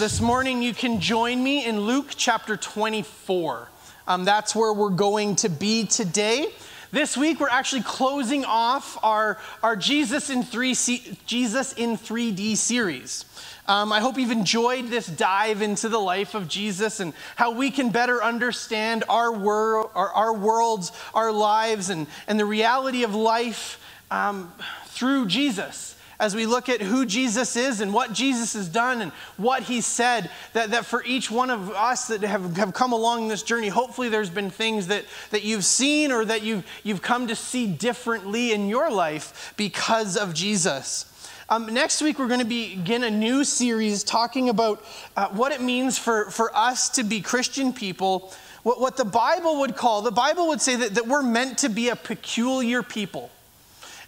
This morning, you can join me in Luke chapter 24. Um, that's where we're going to be today. This week, we're actually closing off our, our Jesus, in 3 C, Jesus in 3D series. Um, I hope you've enjoyed this dive into the life of Jesus and how we can better understand our, wor- our, our worlds, our lives, and, and the reality of life um, through Jesus as we look at who Jesus is and what Jesus has done and what he said, that, that for each one of us that have, have come along this journey, hopefully there's been things that, that you've seen or that you've, you've come to see differently in your life because of Jesus. Um, next week, we're going to begin a new series talking about uh, what it means for, for us to be Christian people. What, what the Bible would call, the Bible would say that, that we're meant to be a peculiar people.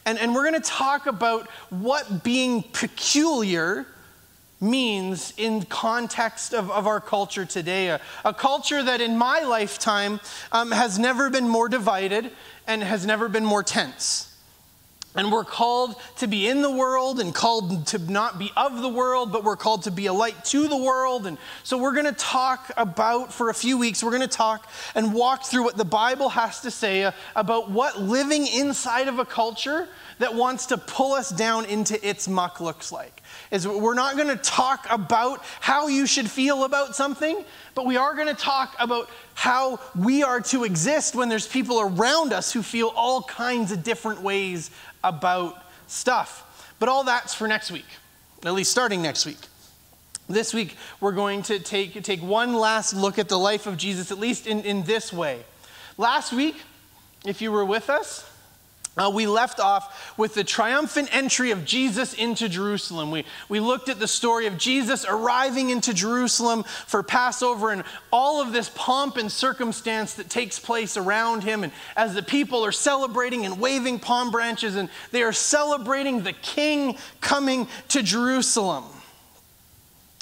And, and we're going to talk about what being peculiar means in context of, of our culture today. A, a culture that in my lifetime um, has never been more divided and has never been more tense. And we're called to be in the world and called to not be of the world, but we're called to be a light to the world. And so we're going to talk about, for a few weeks, we're going to talk and walk through what the Bible has to say about what living inside of a culture that wants to pull us down into its muck looks like. Is we're not going to talk about how you should feel about something, but we are going to talk about how we are to exist when there's people around us who feel all kinds of different ways about stuff. But all that's for next week, at least starting next week. This week, we're going to take, take one last look at the life of Jesus, at least in, in this way. Last week, if you were with us, uh, we left off with the triumphant entry of Jesus into Jerusalem. We, we looked at the story of Jesus arriving into Jerusalem for Passover and all of this pomp and circumstance that takes place around him. And as the people are celebrating and waving palm branches, and they are celebrating the king coming to Jerusalem.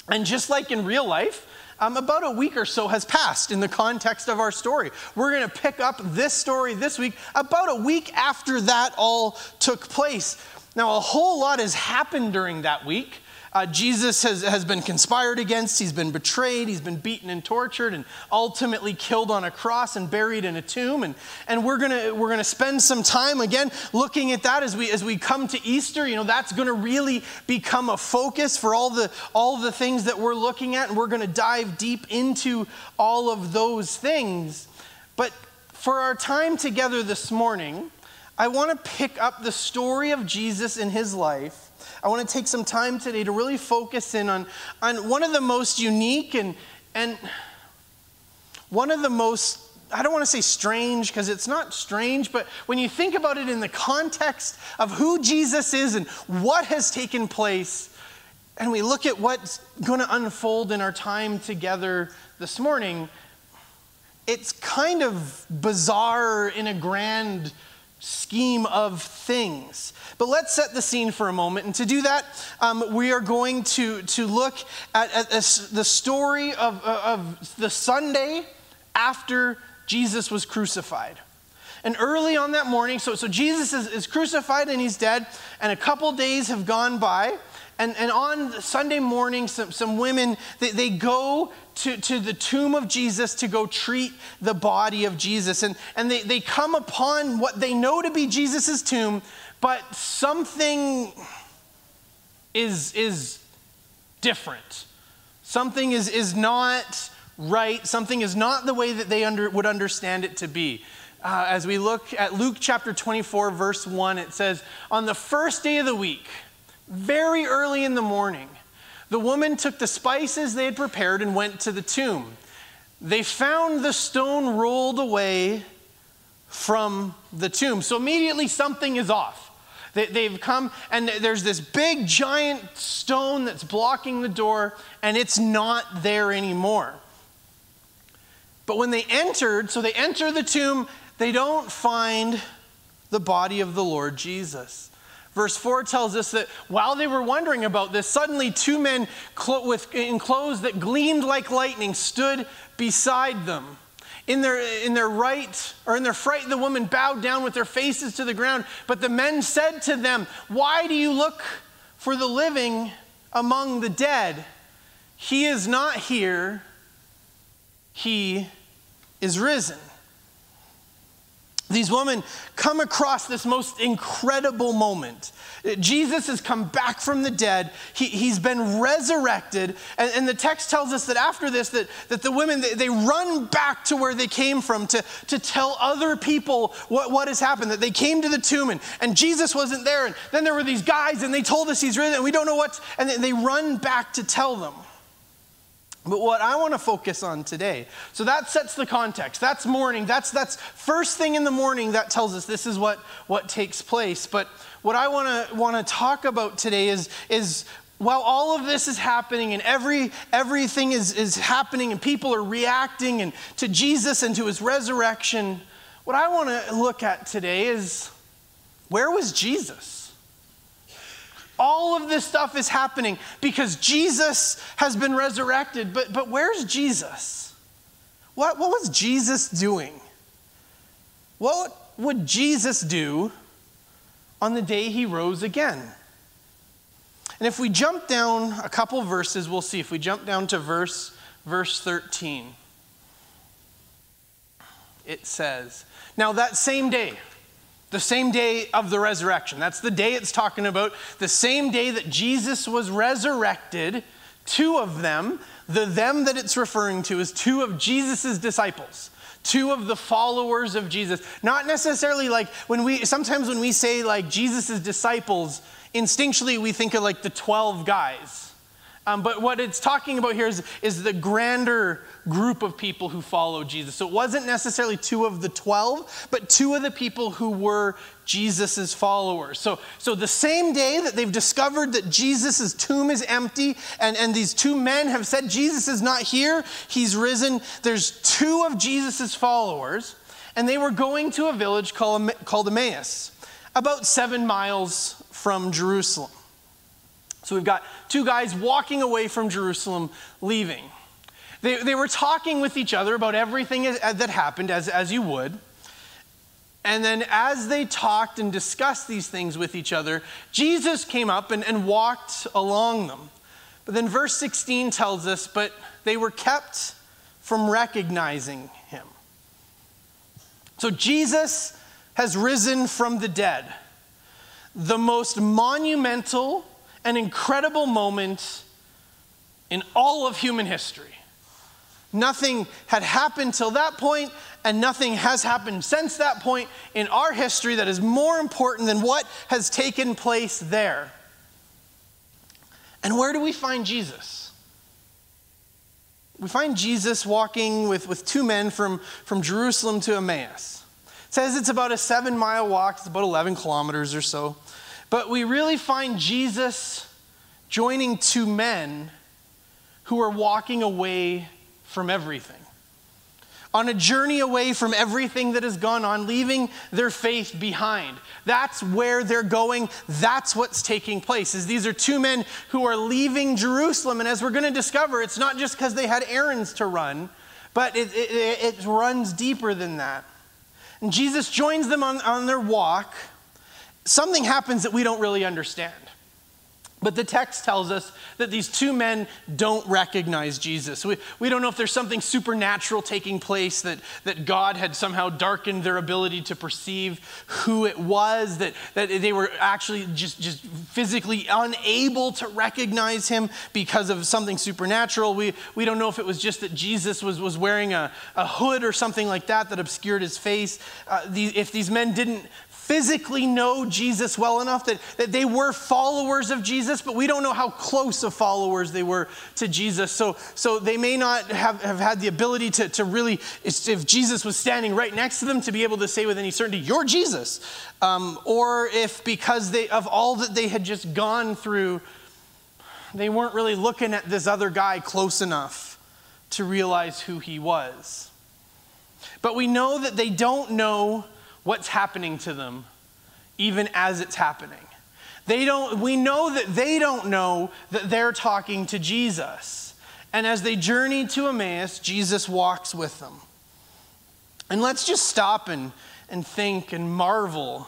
And just like in real life, um, about a week or so has passed in the context of our story. We're going to pick up this story this week, about a week after that all took place. Now, a whole lot has happened during that week. Uh, Jesus has, has been conspired against, he's been betrayed, he's been beaten and tortured, and ultimately killed on a cross and buried in a tomb. And, and we're going we're gonna spend some time again looking at that as we, as we come to Easter. You know, that's going to really become a focus for all the, all the things that we're looking at, and we're going to dive deep into all of those things. But for our time together this morning, I want to pick up the story of Jesus in his life I want to take some time today to really focus in on, on one of the most unique and, and one of the most, I don't want to say strange because it's not strange, but when you think about it in the context of who Jesus is and what has taken place, and we look at what's going to unfold in our time together this morning, it's kind of bizarre in a grand scheme of things. But let's set the scene for a moment. And to do that, um, we are going to, to look at, at the story of, of the Sunday after Jesus was crucified. And early on that morning, so, so Jesus is, is crucified and he's dead, and a couple days have gone by. And, and on Sunday morning, some, some women, they, they go to, to the tomb of Jesus to go treat the body of Jesus. And, and they, they come upon what they know to be Jesus' tomb, but something is, is different. Something is, is not right. Something is not the way that they under, would understand it to be. Uh, as we look at Luke chapter 24, verse 1, it says, On the first day of the week, very early in the morning, the woman took the spices they had prepared and went to the tomb. They found the stone rolled away from the tomb. So immediately something is off. They, have come, and there's this big giant stone that's blocking the door, and it's not there anymore. But when they entered, so they enter the tomb, they don't find the body of the Lord Jesus. Verse 4 tells us that while they were wondering about this, suddenly two men with, in clothes that gleamed like lightning stood beside them. In their, in their right, or in their fright, the woman bowed down with their faces to the ground. But the men said to them, Why do you look for the living among the dead? He is not here, he is risen these women come across this most incredible moment. Jesus has come back from the dead. He, he's been resurrected. And, and, the text tells us that after this, that, that the women, they, they, run back to where they came from to, to tell other people what, what has happened, that they came to the tomb and, and Jesus wasn't there. And then there were these guys and they told us he's risen and we don't know what, and they run back to tell them. But what I want to focus on today, so that sets the context. That's morning. That's that's first thing in the morning that tells us this is what what takes place. But what I want to want to talk about today is is while all of this is happening and every everything is is happening and people are reacting and to Jesus and to his resurrection, what I want to look at today is where was Jesus? All of this stuff is happening because Jesus has been resurrected. But, but where's Jesus? What, what was Jesus doing? What would Jesus do on the day he rose again? And if we jump down a couple verses, we'll see. If we jump down to verse, verse 13, it says, Now that same day, the same day of the resurrection. That's the day it's talking about. The same day that Jesus was resurrected, two of them, the them that it's referring to is two of Jesus' disciples two of the followers of Jesus. Not necessarily like when we, sometimes when we say like Jesus' disciples, instinctually we think of like the 12 guys. Um, but what it's talking about here is, is the grander group of people who follow Jesus. So it wasn't necessarily two of the 12, but two of the people who were Jesus' followers. So, so the same day that they've discovered that Jesus' tomb is empty, and, and these two men have said, Jesus is not here, he's risen, there's two of Jesus' followers, and they were going to a village called, called Emmaus, about seven miles from Jerusalem. So we've got two guys walking away from Jerusalem, leaving. They, they were talking with each other about everything that happened, as, as you would. And then, as they talked and discussed these things with each other, Jesus came up and, and walked along them. But then, verse 16 tells us, but they were kept from recognizing him. So, Jesus has risen from the dead. The most monumental an incredible moment in all of human history. Nothing had happened till that point, and nothing has happened since that point in our history that is more important than what has taken place there. And where do we find Jesus? We find Jesus walking with, with two men from, from Jerusalem to Emmaus. It says it's about a seven mile walk, it's about 11 kilometers or so. But we really find Jesus joining two men who are walking away from everything. On a journey away from everything that has gone on, leaving their faith behind. That's where they're going. That's what's taking place. Is these are two men who are leaving Jerusalem, and as we're going to discover, it's not just because they had errands to run, but it, it, it runs deeper than that. And Jesus joins them on, on their walk, something happens that we don't really understand. But the text tells us that these two men don't recognize Jesus. We, we don't know if there's something supernatural taking place, that, that God had somehow darkened their ability to perceive who it was, that, that they were actually just, just physically unable to recognize him because of something supernatural. We, we don't know if it was just that Jesus was, was wearing a, a hood or something like that that obscured his face. Uh, the, if these men didn't physically know Jesus well enough that, that they were followers of Jesus, but we don't know how close of followers they were to Jesus. So, so they may not have, have had the ability to, to really, if Jesus was standing right next to them, to be able to say with any certainty, You're Jesus. Um, or if because they, of all that they had just gone through, they weren't really looking at this other guy close enough to realize who he was. But we know that they don't know what's happening to them even as it's happening. They don't, we know that they don't know that they're talking to Jesus. And as they journey to Emmaus, Jesus walks with them. And let's just stop and, and think and marvel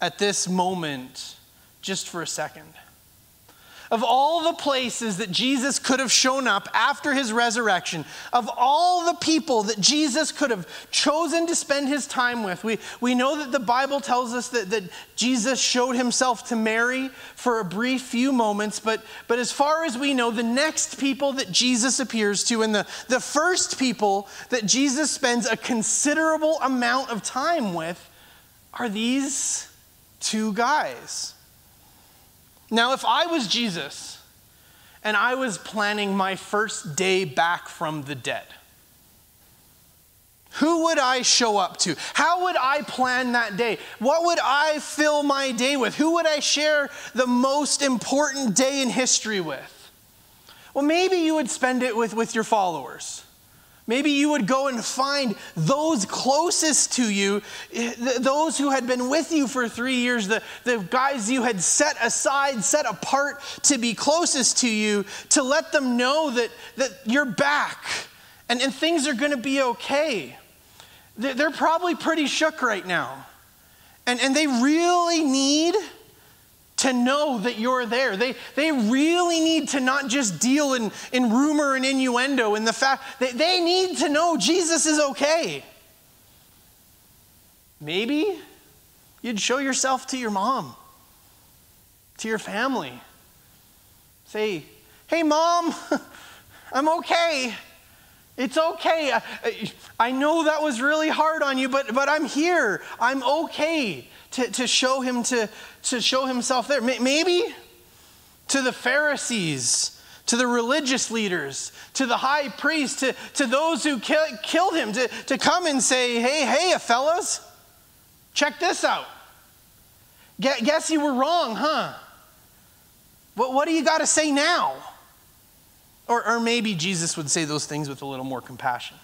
at this moment just for a second. Of all the places that Jesus could have shown up after his resurrection, of all the people that Jesus could have chosen to spend his time with, we, we know that the Bible tells us that, that Jesus showed himself to Mary for a brief few moments, but, but as far as we know, the next people that Jesus appears to and the, the first people that Jesus spends a considerable amount of time with are these two guys. Now, if I was Jesus and I was planning my first day back from the dead, who would I show up to? How would I plan that day? What would I fill my day with? Who would I share the most important day in history with? Well, maybe you would spend it with, with your followers. Maybe you would go and find those closest to you, eh, those who had been with you for three years, the, the guys you had set aside, set apart to be closest to you, to let them know that, that you're back and, and things are going to be okay. They're probably pretty shook right now. And, and they really need to know that you're there. They, they really need to not just deal in, in rumor and innuendo and the fact that they need to know Jesus is okay. Maybe you'd show yourself to your mom, to your family. Say, hey, mom, I'm okay. It's okay. I, I know that was really hard on you, but, but I'm here. I'm okay to, to show him to, to show himself there. Maybe to the Pharisees, to the religious leaders, to the high priest, to, to those who kill, killed him, to, to come and say, hey, hey, fellas, check this out. Guess you were wrong, huh? What, what do you got to say now? Or, or maybe Jesus would say those things with a little more compassion.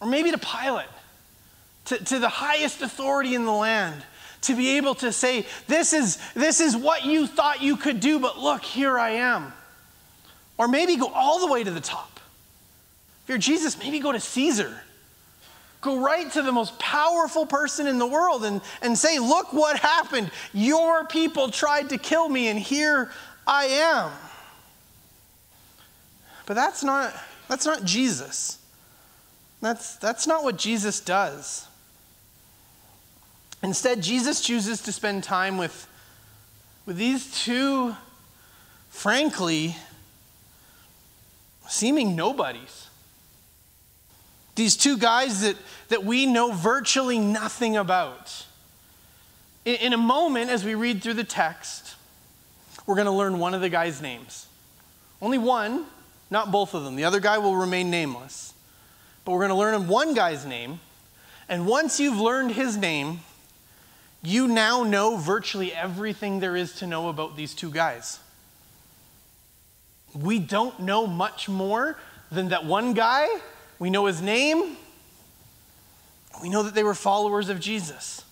Or maybe to Pilate, to, to the highest authority in the land, to be able to say, this is, this is what you thought you could do, but look, here I am. Or maybe go all the way to the top. If you're Jesus, maybe go to Caesar. Go right to the most powerful person in the world and, and say, Look what happened. Your people tried to kill me, and here I am. But that's not, that's not Jesus. That's, that's not what Jesus does. Instead, Jesus chooses to spend time with, with these two, frankly, seeming nobodies. These two guys that, that we know virtually nothing about. In, in a moment, as we read through the text, we're going to learn one of the guys' names. Only one, not both of them. The other guy will remain nameless. But we're going to learn one guy's name. And once you've learned his name, you now know virtually everything there is to know about these two guys. We don't know much more than that one guy. We know his name. We know that they were followers of Jesus.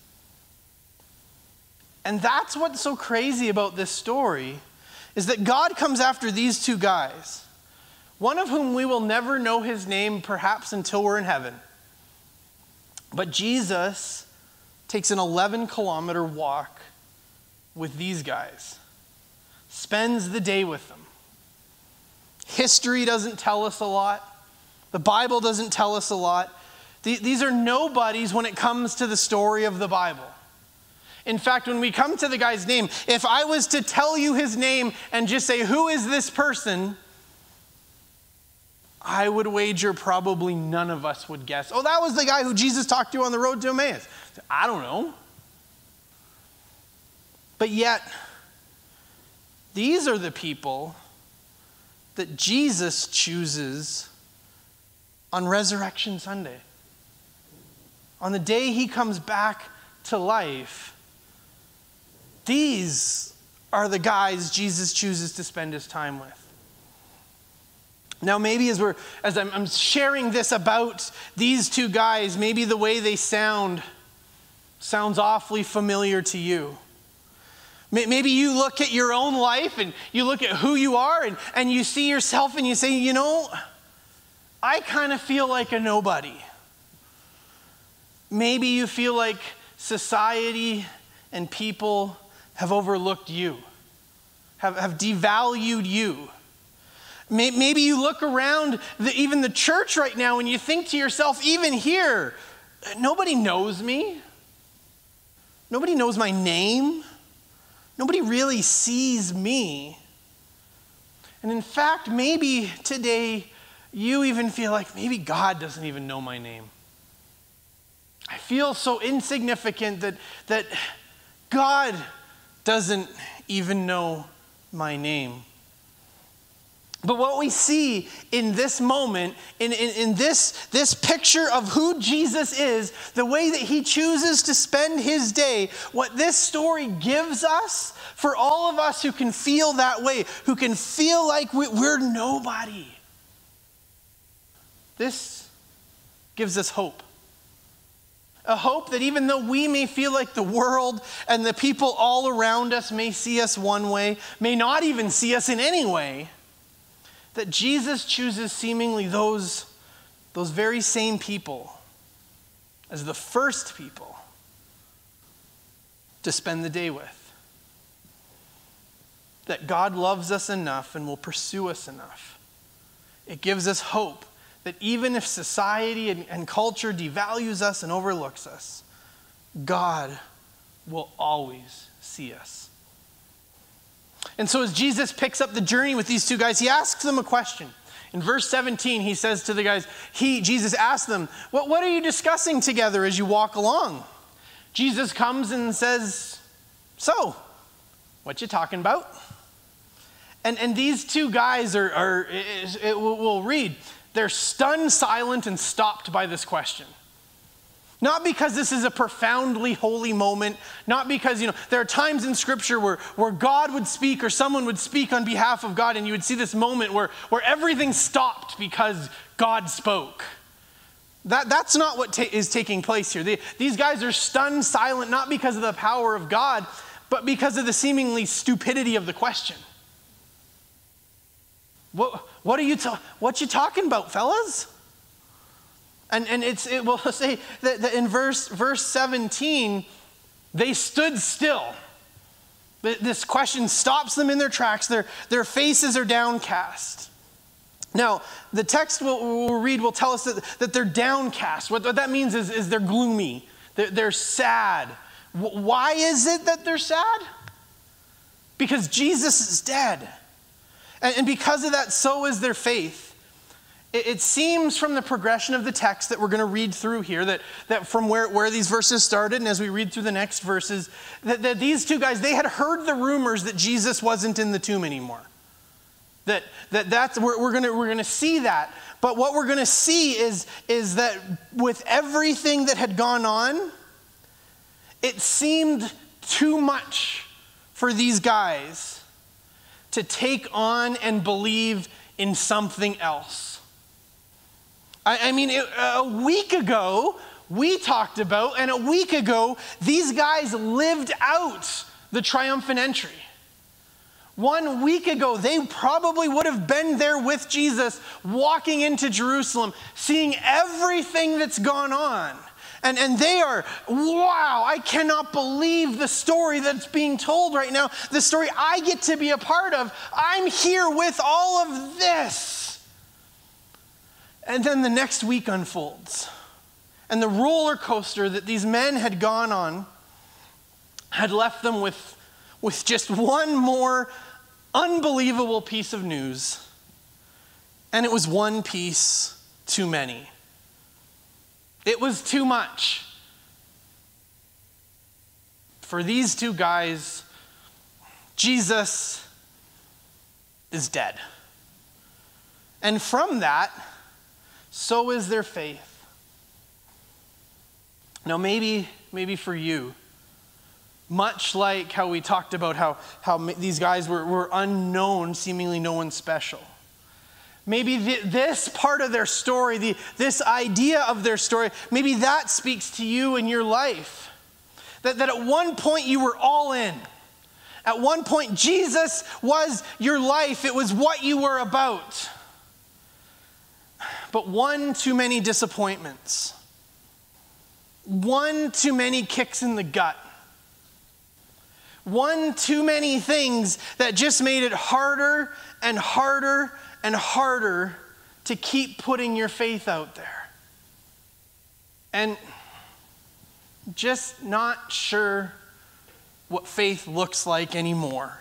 And that's what's so crazy about this story is that God comes after these two guys, one of whom we will never know his name perhaps until we're in heaven. But Jesus takes an 11 kilometer walk with these guys, spends the day with them. History doesn't tell us a lot, the Bible doesn't tell us a lot. These are nobodies when it comes to the story of the Bible. In fact, when we come to the guy's name, if I was to tell you his name and just say, Who is this person? I would wager probably none of us would guess. Oh, that was the guy who Jesus talked to on the road to Emmaus. I don't know. But yet, these are the people that Jesus chooses on Resurrection Sunday. On the day he comes back to life, these are the guys Jesus chooses to spend his time with. Now, maybe as we're as I'm, I'm sharing this about these two guys, maybe the way they sound sounds awfully familiar to you. Maybe you look at your own life and you look at who you are and, and you see yourself and you say, you know, I kind of feel like a nobody. Maybe you feel like society and people have overlooked you, have, have devalued you. Maybe you look around the, even the church right now and you think to yourself, even here, nobody knows me. Nobody knows my name. Nobody really sees me. And in fact, maybe today you even feel like maybe God doesn't even know my name. I feel so insignificant that, that God doesn't even know my name. But what we see in this moment, in, in, in, this, this picture of who Jesus is, the way that he chooses to spend his day, what this story gives us for all of us who can feel that way, who can feel like we, we're nobody, this gives us hope. A hope that even though we may feel like the world and the people all around us may see us one way, may not even see us in any way, that Jesus chooses seemingly those, those very same people as the first people to spend the day with. That God loves us enough and will pursue us enough. It gives us hope that even if society and, and culture devalues us and overlooks us, God will always see us. And so, as Jesus picks up the journey with these two guys, he asks them a question. In verse 17, he says to the guys, he, Jesus asks them, what, what are you discussing together as you walk along? Jesus comes and says, So, what you talking about? And, and these two guys are, are it, it, we'll read, they're stunned, silent, and stopped by this question. Not because this is a profoundly holy moment, not because, you know, there are times in Scripture where, where God would speak or someone would speak on behalf of God, and you would see this moment where, where everything stopped because God spoke. That, that's not what ta- is taking place here. They, these guys are stunned silent, not because of the power of God, but because of the seemingly stupidity of the question. What, what are you, ta- what you talking about, fellas? And, and it's, it will say that, that in verse, verse 17, they stood still. This question stops them in their tracks, their, their faces are downcast. Now, the text we'll, we'll read will tell us that, that they're downcast. What, what that means is, is they're gloomy, they're, they're sad. Why is it that they're sad? Because Jesus is dead. And, and because of that, so is their faith. It seems from the progression of the text that we're going to read through here, that, that from where, where these verses started, and as we read through the next verses, that, that these two guys, they had heard the rumors that Jesus wasn't in the tomb anymore. That, that that's, we're, we're going we're gonna see that. But what we're going to see is, is that with everything that had gone on, it seemed too much for these guys to take on and believe in something else. I, I mean, it, a week ago, we talked about, and a week ago, these guys lived out the triumphant entry. One week ago, they probably would have been there with Jesus, walking into Jerusalem, seeing everything that's gone on. And, and they are, wow, I cannot believe the story that's being told right now, the story I get to be a part of. I'm here with all of this. And then the next week unfolds. And the roller coaster that these men had gone on had left them with, with just one more unbelievable piece of news. And it was one piece too many. It was too much. for these two guys, Jesus is dead. And from that, so is their faith. Now, maybe, maybe for you, much like how we talked about how, how these guys were, were unknown, seemingly no one special. Maybe this part of their story, the, this idea of their story, maybe that speaks to you in your life. That, that at one point you were all in. At one point, Jesus was your life, it was what you were about. But one too many disappointments one too many kicks in the gut, one too many things that just made it harder and harder and harder to keep putting your faith out there. And just not sure what faith looks like anymore.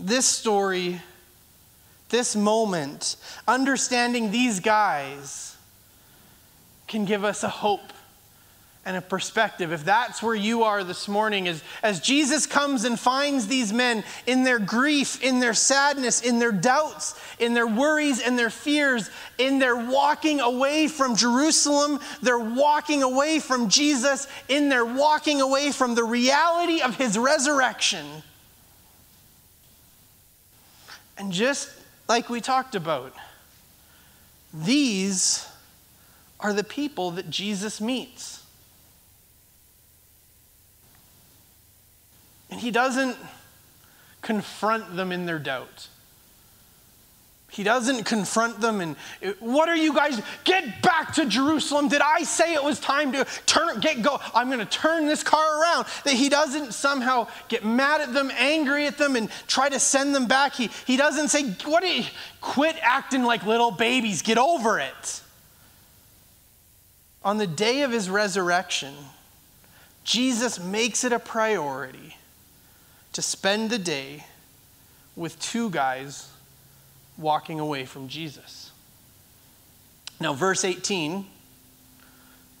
This story, this moment, understanding these guys can give us a hope and a perspective. If that's where you are this morning, as, as Jesus comes and finds these men in their grief, in their sadness, in their doubts, in their worries and their fears, in their walking away from Jerusalem, they're walking away from Jesus, in their walking away from the reality of his resurrection. And just like we talked about, these are the people that Jesus meets. And he doesn't confront them in their doubt. He doesn't confront them and, uh, what are you guys? Get back to Jerusalem. Did I say it was time to turn, get go? I'm going to turn this car around. That he doesn't somehow get mad at them, angry at them, and try to send them back. He, he doesn't say, what you, quit acting like little babies, get over it. On the day of his resurrection, Jesus makes it a priority to spend the day with two guys walking away from Jesus. Now, verse 18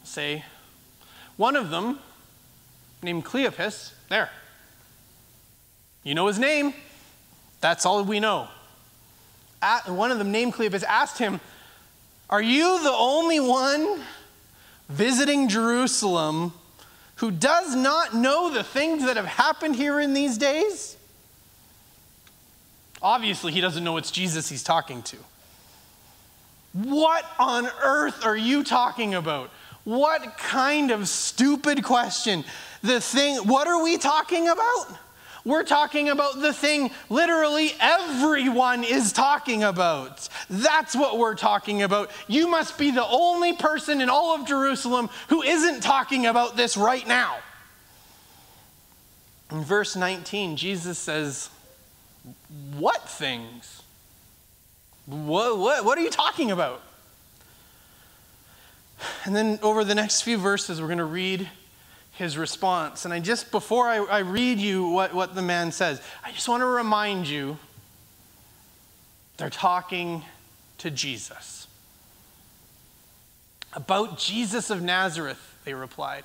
say, one of them, named Cleopas, there. You know his name. That's all we know. At, one of them, named Cleopas, asked him, Are you the only one visiting Jerusalem who does not know the things that have happened here in these days? Obviously, he doesn't know it's Jesus he's talking to. What on earth are you talking about? What kind of stupid question? The thing, what are we talking about? We're talking about the thing literally everyone is talking about. That's what we're talking about. You must be the only person in all of Jerusalem who isn't talking about this right now. In verse 19, Jesus says, What things? What, what, what are you talking about? And then over the next few verses, we're going to read his response. And I just, before I, I read you what, what the man says, I just want to remind you they're talking to Jesus. About Jesus of Nazareth, they replied.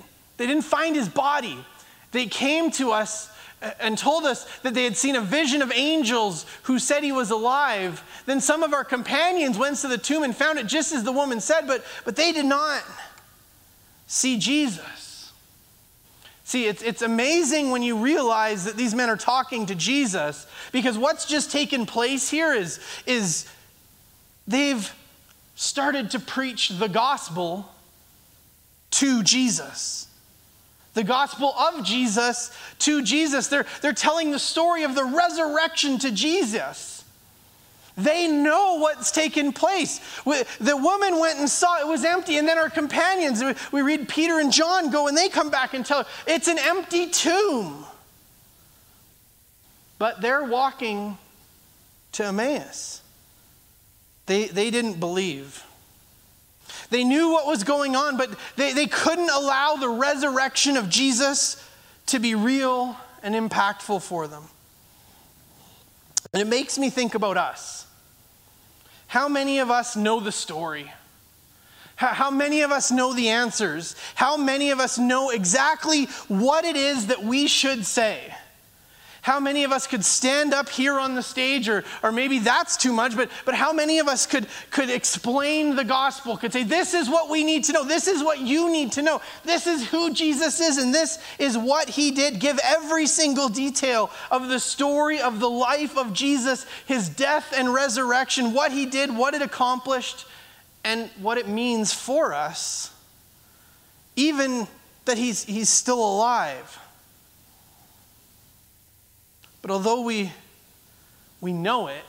they didn't find his body. They came to us and told us that they had seen a vision of angels who said he was alive. Then some of our companions went to the tomb and found it just as the woman said, but, but they did not see Jesus. See, it's, it's amazing when you realize that these men are talking to Jesus because what's just taken place here is, is they've started to preach the gospel to Jesus. The gospel of Jesus to Jesus. They're, they're telling the story of the resurrection to Jesus. They know what's taken place. The woman went and saw it was empty, and then our companions, we read Peter and John go, and they come back and tell it's an empty tomb. But they're walking to Emmaus. They, they didn't believe. They knew what was going on, but they, they couldn't allow the resurrection of Jesus to be real and impactful for them. And it makes me think about us. How many of us know the story? How many of us know the answers? How many of us know exactly what it is that we should say? How many of us could stand up here on the stage, or, or maybe that's too much, but, but how many of us could, could explain the gospel, could say, This is what we need to know, this is what you need to know, this is who Jesus is, and this is what he did. Give every single detail of the story of the life of Jesus, his death and resurrection, what he did, what it accomplished, and what it means for us, even that he's, he's still alive. But although we, we know it,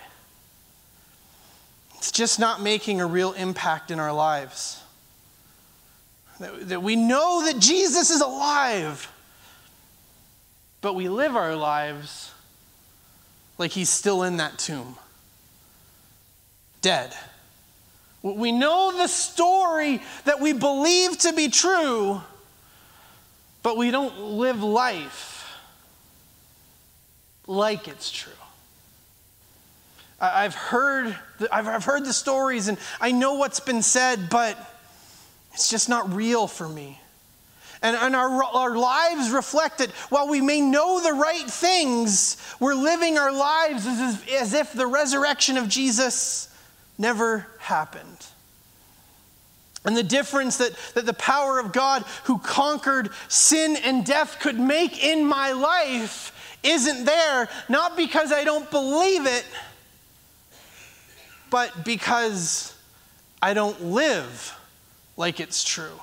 it's just not making a real impact in our lives. That, that we know that Jesus is alive, but we live our lives like he's still in that tomb, dead. We know the story that we believe to be true, but we don't live life like it's true. I've heard, the, I've heard the stories and I know what's been said, but it's just not real for me. And, and our, our lives reflect it. While we may know the right things, we're living our lives as, as if the resurrection of Jesus never happened. And the difference that, that the power of God who conquered sin and death could make in my life isn't there, not because I don't believe it, but because I don't live like it's true.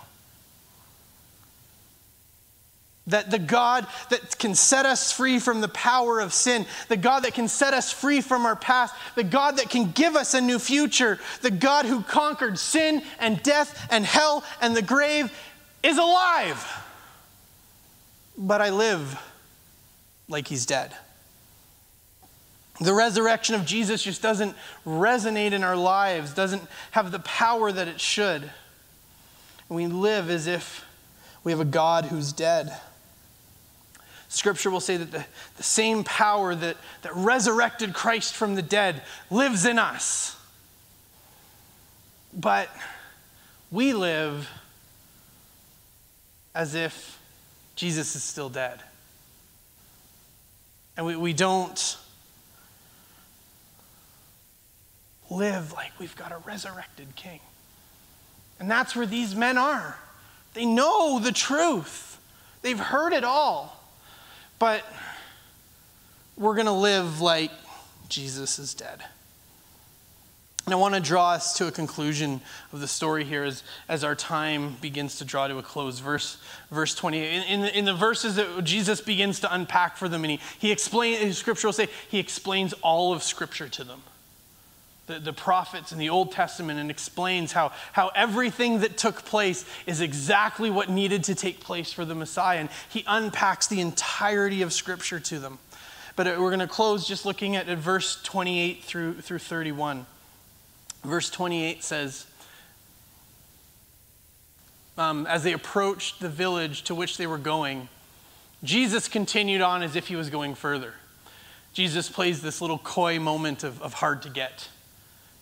That the God that can set us free from the power of sin, the God that can set us free from our past, the God that can give us a new future, the God who conquered sin and death and hell and the grave is alive. But I live like he's dead. The resurrection of Jesus just doesn't resonate in our lives, doesn't have the power that it should. We live as if we have a God who's dead. Scripture will say that the, the same power that, that resurrected Christ from the dead lives in us. But we live as if Jesus is still dead. And we, we don't live like we've got a resurrected king. And that's where these men are. They know the truth, they've heard it all. But we're going to live like Jesus is dead. And I want to draw us to a conclusion of the story here as, as our time begins to draw to a close. Verse, verse 20. In, in, the, in the verses that Jesus begins to unpack for them, and he, he explains, scripture will say, he explains all of Scripture to them. The, the prophets in the Old Testament and explains how, how everything that took place is exactly what needed to take place for the Messiah. And he unpacks the entirety of Scripture to them. But uh, we're going to close just looking at, at verse 28 through, through 31. Verse 28 says, um, as they approached the village to which they were going, Jesus continued on as if he was going further. Jesus plays this little coy moment of, of hard to get.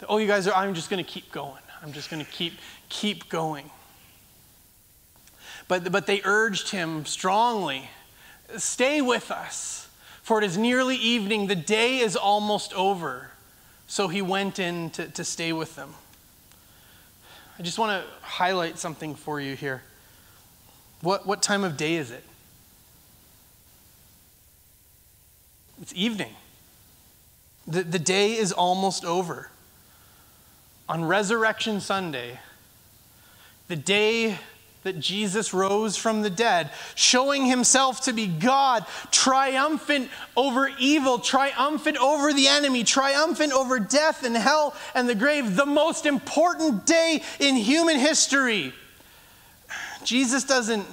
Oh, you guys are, I'm just going to keep going. I'm just going to keep, keep going. But, but they urged him strongly stay with us, for it is nearly evening. The day is almost over. So he went in to, to stay with them. I just want to highlight something for you here. What, what time of day is it? It's evening. The, the day is almost over. On Resurrection Sunday, the day that Jesus rose from the dead, showing himself to be God, triumphant over evil, triumphant over the enemy, triumphant over death and hell and the grave, the most important day in human history. Jesus doesn't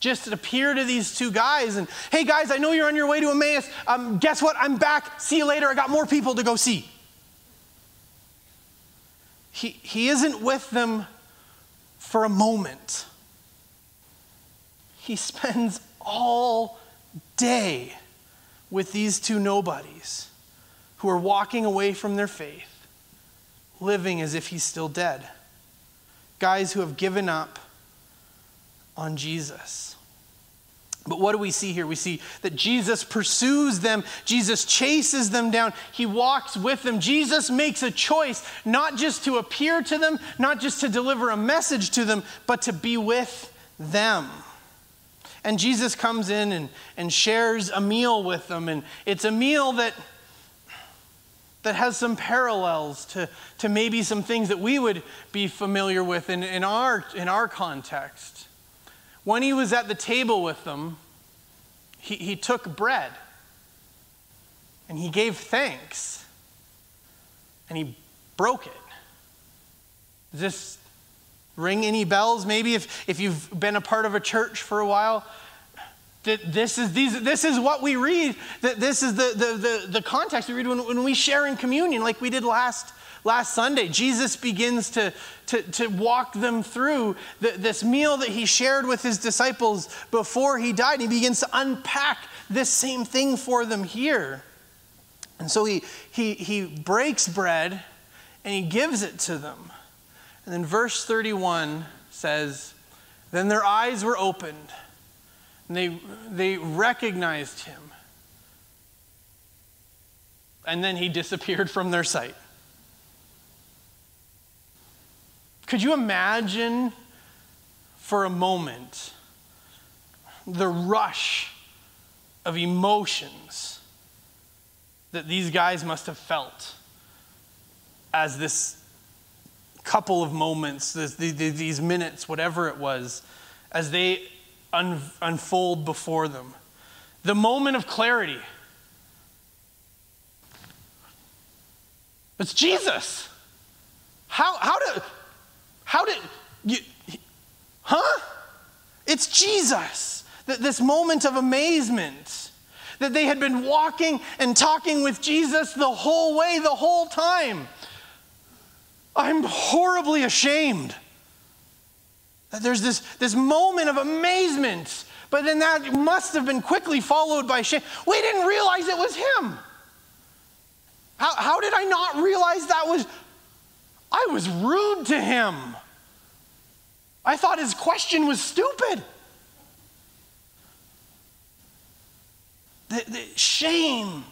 just appear to these two guys and, hey guys, I know you're on your way to Emmaus. Um, guess what? I'm back. See you later. I got more people to go see. He, he isn't with them for a moment. He spends all day with these two nobodies who are walking away from their faith, living as if he's still dead. Guys who have given up on Jesus. But what do we see here? We see that Jesus pursues them, Jesus chases them down, he walks with them. Jesus makes a choice not just to appear to them, not just to deliver a message to them, but to be with them. And Jesus comes in and, and shares a meal with them, and it's a meal that that has some parallels to, to maybe some things that we would be familiar with in, in, our, in our context. When he was at the table with them, he, he took bread and he gave thanks and he broke it. Does this ring any bells? Maybe if, if you've been a part of a church for a while, that this is, these, this is what we read, that this is the, the, the, the context we read when, when we share in communion, like we did last last Sunday, Jesus begins to, to, to walk them through the, this meal that he shared with his disciples before he died. He begins to unpack this same thing for them here. And so he, he, he breaks bread and he gives it to them. And then verse 31 says, Then their eyes were opened and they, they recognized him. And then he disappeared from their sight. Could you imagine for a moment the rush of emotions that these guys must have felt as this couple of moments, this, these minutes, whatever it was, as they un, unfold before them? The moment of clarity. It's Jesus. How, how, do, how did you, huh? It's Jesus. That this moment of amazement that they had been walking and talking with Jesus the whole way, the whole time. I'm horribly ashamed. That there's this, this moment of amazement, but then that must have been quickly followed by shame. We didn't realize it was him. How, how did I not realize that was? I was rude to him. I thought his question was stupid. The, the shame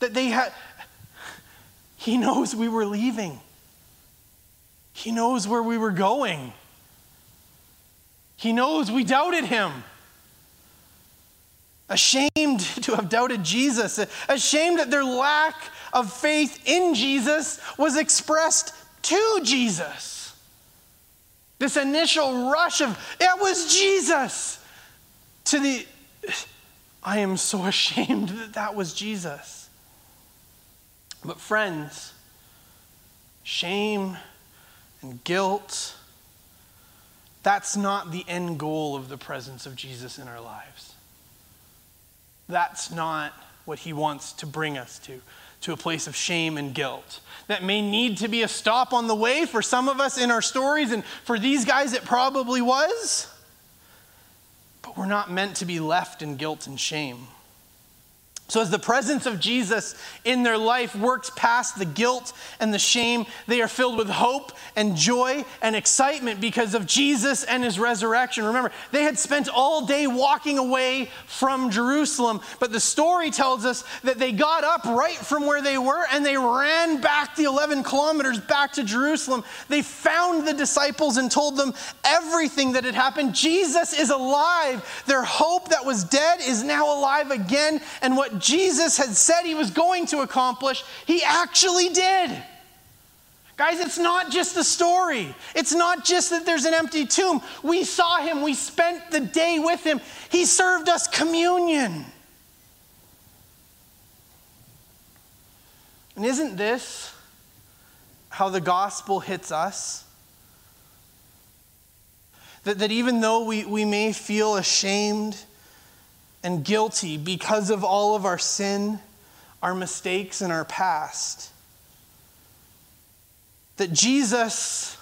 that they had. He knows we were leaving, he knows where we were going. He knows we doubted him. Ashamed to have doubted Jesus, ashamed that their lack of faith in Jesus was expressed to Jesus. This initial rush of, it was Jesus, to the, I am so ashamed that that was Jesus. But, friends, shame and guilt, that's not the end goal of the presence of Jesus in our lives. That's not what he wants to bring us to to a place of shame and guilt. That may need to be a stop on the way for some of us in our stories, and for these guys, it probably was. But we're not meant to be left in guilt and shame. So, as the presence of Jesus in their life works past the guilt and the shame, they are filled with hope and joy and excitement because of Jesus and his resurrection. Remember, they had spent all day walking away from Jerusalem, but the story tells us that they got up right from where they were and they ran back the 11 kilometers back to Jerusalem. They found the disciples and told them everything that had happened. Jesus is alive. Their hope that was dead is now alive again, and what Jesus had said he was going to accomplish, he actually did. Guys, it's not just the story. It's not just that there's an empty tomb. We saw him, we spent the day with him. He served us communion. And isn't this how the gospel hits us? That, that even though we, we may feel ashamed and guilty because of all of our sin, our mistakes, and our past, that Jesus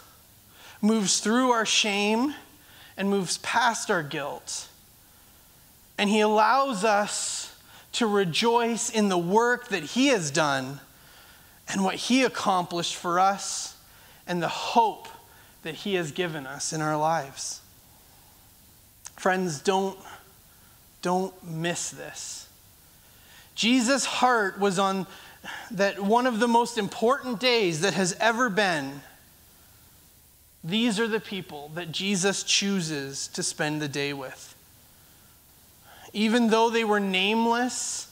moves through our shame and moves past our guilt. And he allows us to rejoice in the work that he has done and what he accomplished for us and the hope that he has given us in our lives. Friends, don't, don't miss this. Jesus' heart was on that one of the most important days that has ever been. These are the people that Jesus chooses to spend the day with. Even though they were nameless,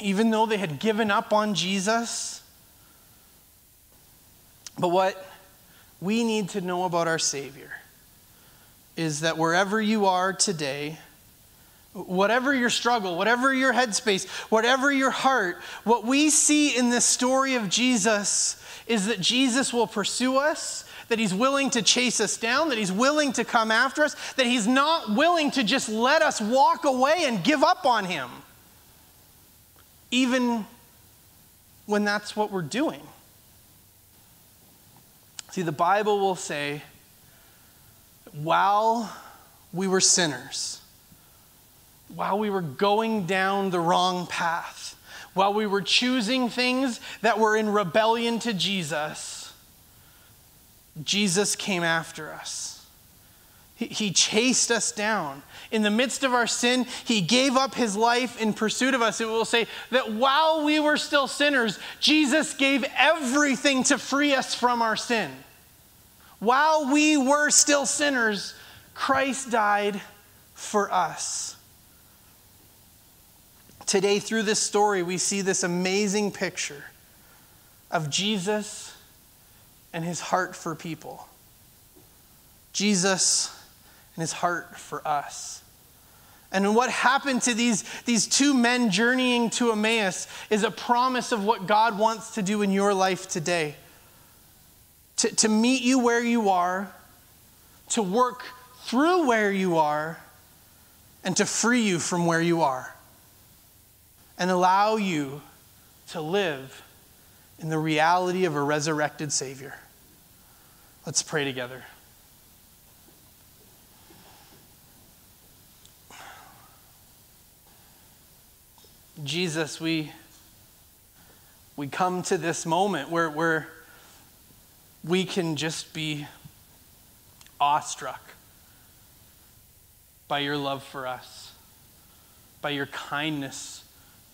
even though they had given up on Jesus. But what we need to know about our Savior is that wherever you are today, whatever your struggle, whatever your headspace, whatever your heart, what we see in this story of Jesus is that Jesus will pursue us, that he's willing to chase us down, that he's willing to come after us, that he's not willing to just let us walk away and give up on him, even when that's what we're doing. See, the Bible will say, while we were sinners, while we were going down the wrong path, while we were choosing things that were in rebellion to Jesus, Jesus came after us. He, he chased us down. In the midst of our sin, He gave up His life in pursuit of us. It will say that while we were still sinners, Jesus gave everything to free us from our sin. While we were still sinners, Christ died for us. Today, through this story, we see this amazing picture of Jesus and his heart for people. Jesus and his heart for us. And what happened to these, these two men journeying to Emmaus is a promise of what God wants to do in your life today. To, to meet you where you are, to work through where you are, and to free you from where you are and allow you to live in the reality of a resurrected Savior. Let's pray together. Jesus, we, we come to this moment where, where we can just be awestruck by your love for us, by your kindness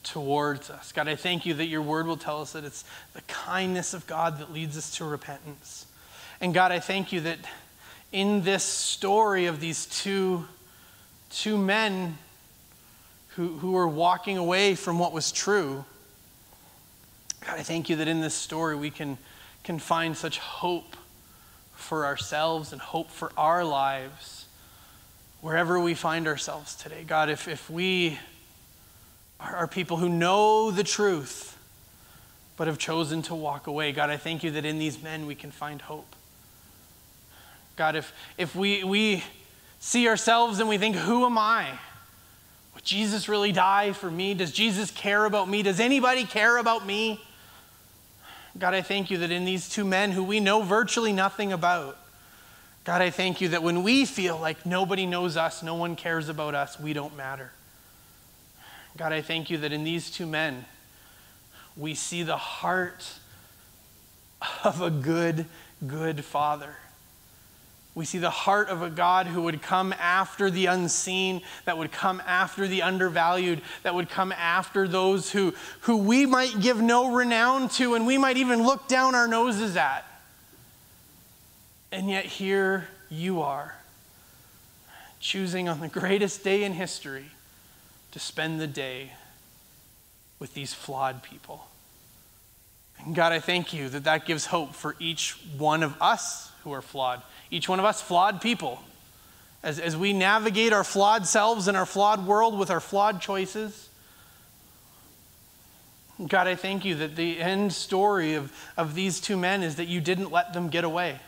towards us. God, I thank you that your word will tell us that it's the kindness of God that leads us to repentance. And God, I thank you that in this story of these two, two men who, who were walking away from what was true, God, I thank you that in this story we can, can find such hope for ourselves and hope for our lives wherever we find ourselves today. God, if, if we are people who know the truth but have chosen to walk away. God, I thank you that in these men we can find hope. God, if, if we, we see ourselves and we think, who am I? Would Jesus really die for me? Does Jesus care about me? Does anybody care about me? God, I thank you that in these two men who we know virtually nothing about, God, I thank you that when we feel like nobody knows us, no one cares about us, we don't matter. God, I thank you that in these two men, we see the heart of a good, good father. We see the heart of a God who would come after the unseen, that would come after the undervalued, that would come after those who, who we might give no renown to and we might even look down our noses at. And yet, here you are, choosing on the greatest day in history to spend the day with these flawed people. And God, I thank you that that gives hope for each one of us who are flawed, each one of us flawed people. As, as we navigate our flawed selves and our flawed world with our flawed choices, God, I thank you that the end story of, of these two men is that you didn't let them get away.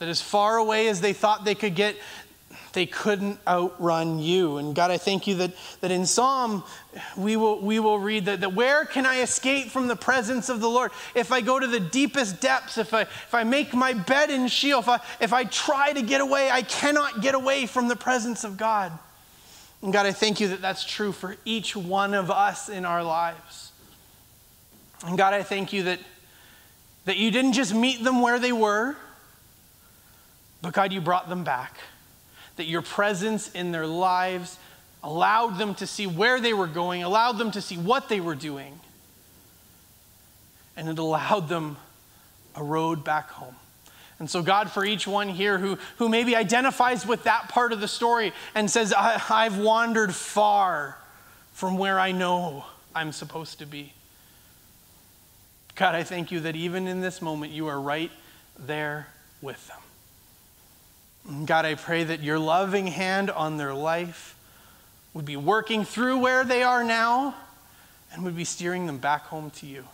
That as far away as they thought they could get, they couldn't outrun you. And God, I thank you that, that in Psalm we will, we will read that, that where can I escape from the presence of the Lord? If I go to the deepest depths, if I, if I make my bed in Sheol, if I, if I try to get away, I cannot get away from the presence of God. And God, I thank you that that's true for each one of us in our lives. And God, I thank you that, that you didn't just meet them where they were, but God, you brought them back. That your presence in their lives allowed them to see where they were going, allowed them to see what they were doing, and it allowed them a road back home. And so, God, for each one here who, who maybe identifies with that part of the story and says, I, I've wandered far from where I know I'm supposed to be. God, I thank you that even in this moment, you are right there with them. God, I pray that your loving hand on their life would be working through where they are now and would be steering them back home to you.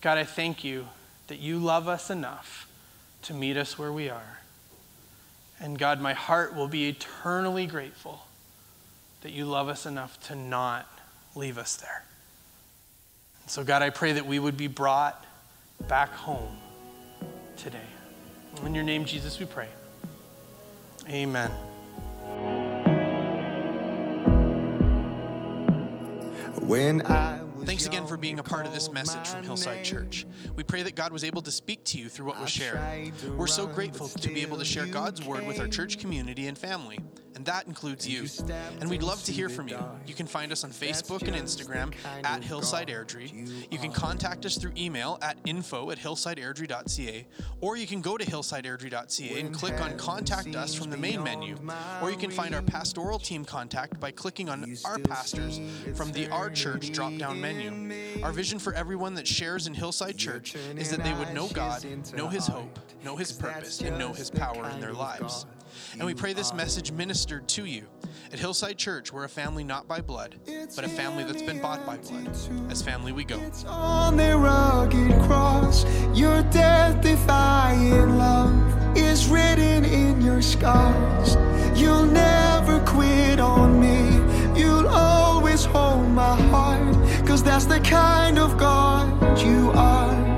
God, I thank you that you love us enough to meet us where we are. And God, my heart will be eternally grateful that you love us enough to not leave us there. And so, God, I pray that we would be brought back home today. In your name, Jesus, we pray. Amen. When I Thanks again for being a part of this message from Hillside Church. We pray that God was able to speak to you through what was shared. We're so grateful to be able to share God's word with our church community and family, and that includes you. And we'd love to hear from you. You can find us on Facebook and Instagram at Hillside Airdrie. You can contact us through email at info at hillsideairdrie.ca, or you can go to hillsideairdrie.ca and click on Contact Us from the main menu, or you can find our pastoral team contact by clicking on Our Pastors from the Our Church drop down menu. Our vision for everyone that shares in Hillside Church is that they would know God, know His hope, know His purpose, and know His power in their lives. And we pray this message ministered to you. At Hillside Church, we're a family not by blood, but a family that's been bought by blood. As family, we go. on the rugged cross, your death defying love is written in your scars. You'll never quit on me, you'll always hold my heart, cause that's the kind of God you are.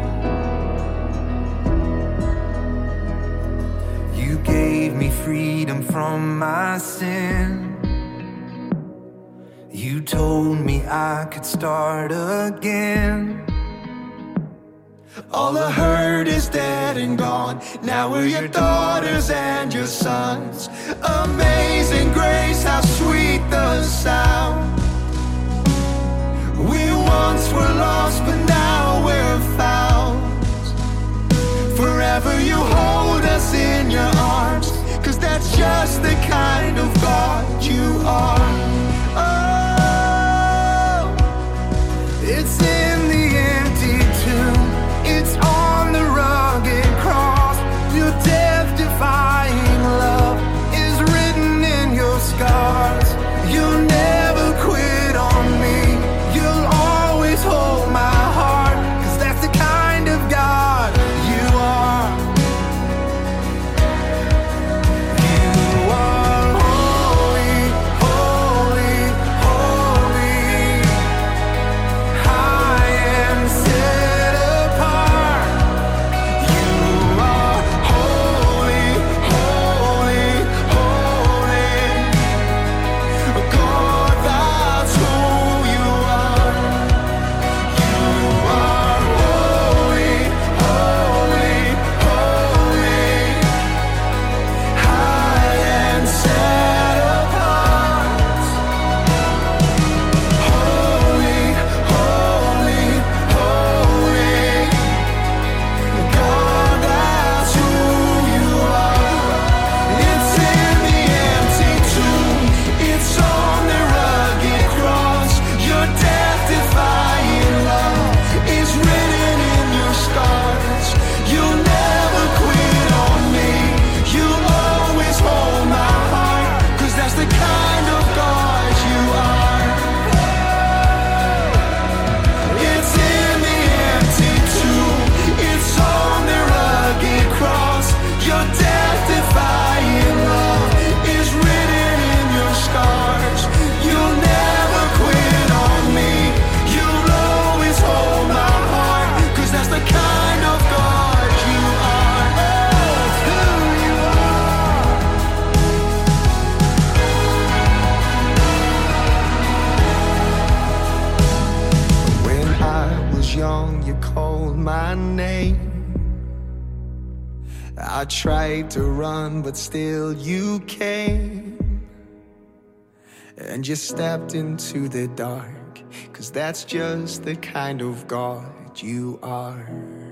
Gave me freedom from my sin. You told me I could start again. All the hurt is dead and gone. Now we're your daughters and your sons. Amazing grace, how sweet the sound. We once were lost, but now Forever you hold us in your arms, cause that's just the kind of God you are. Stepped into the dark, cause that's just the kind of God you are.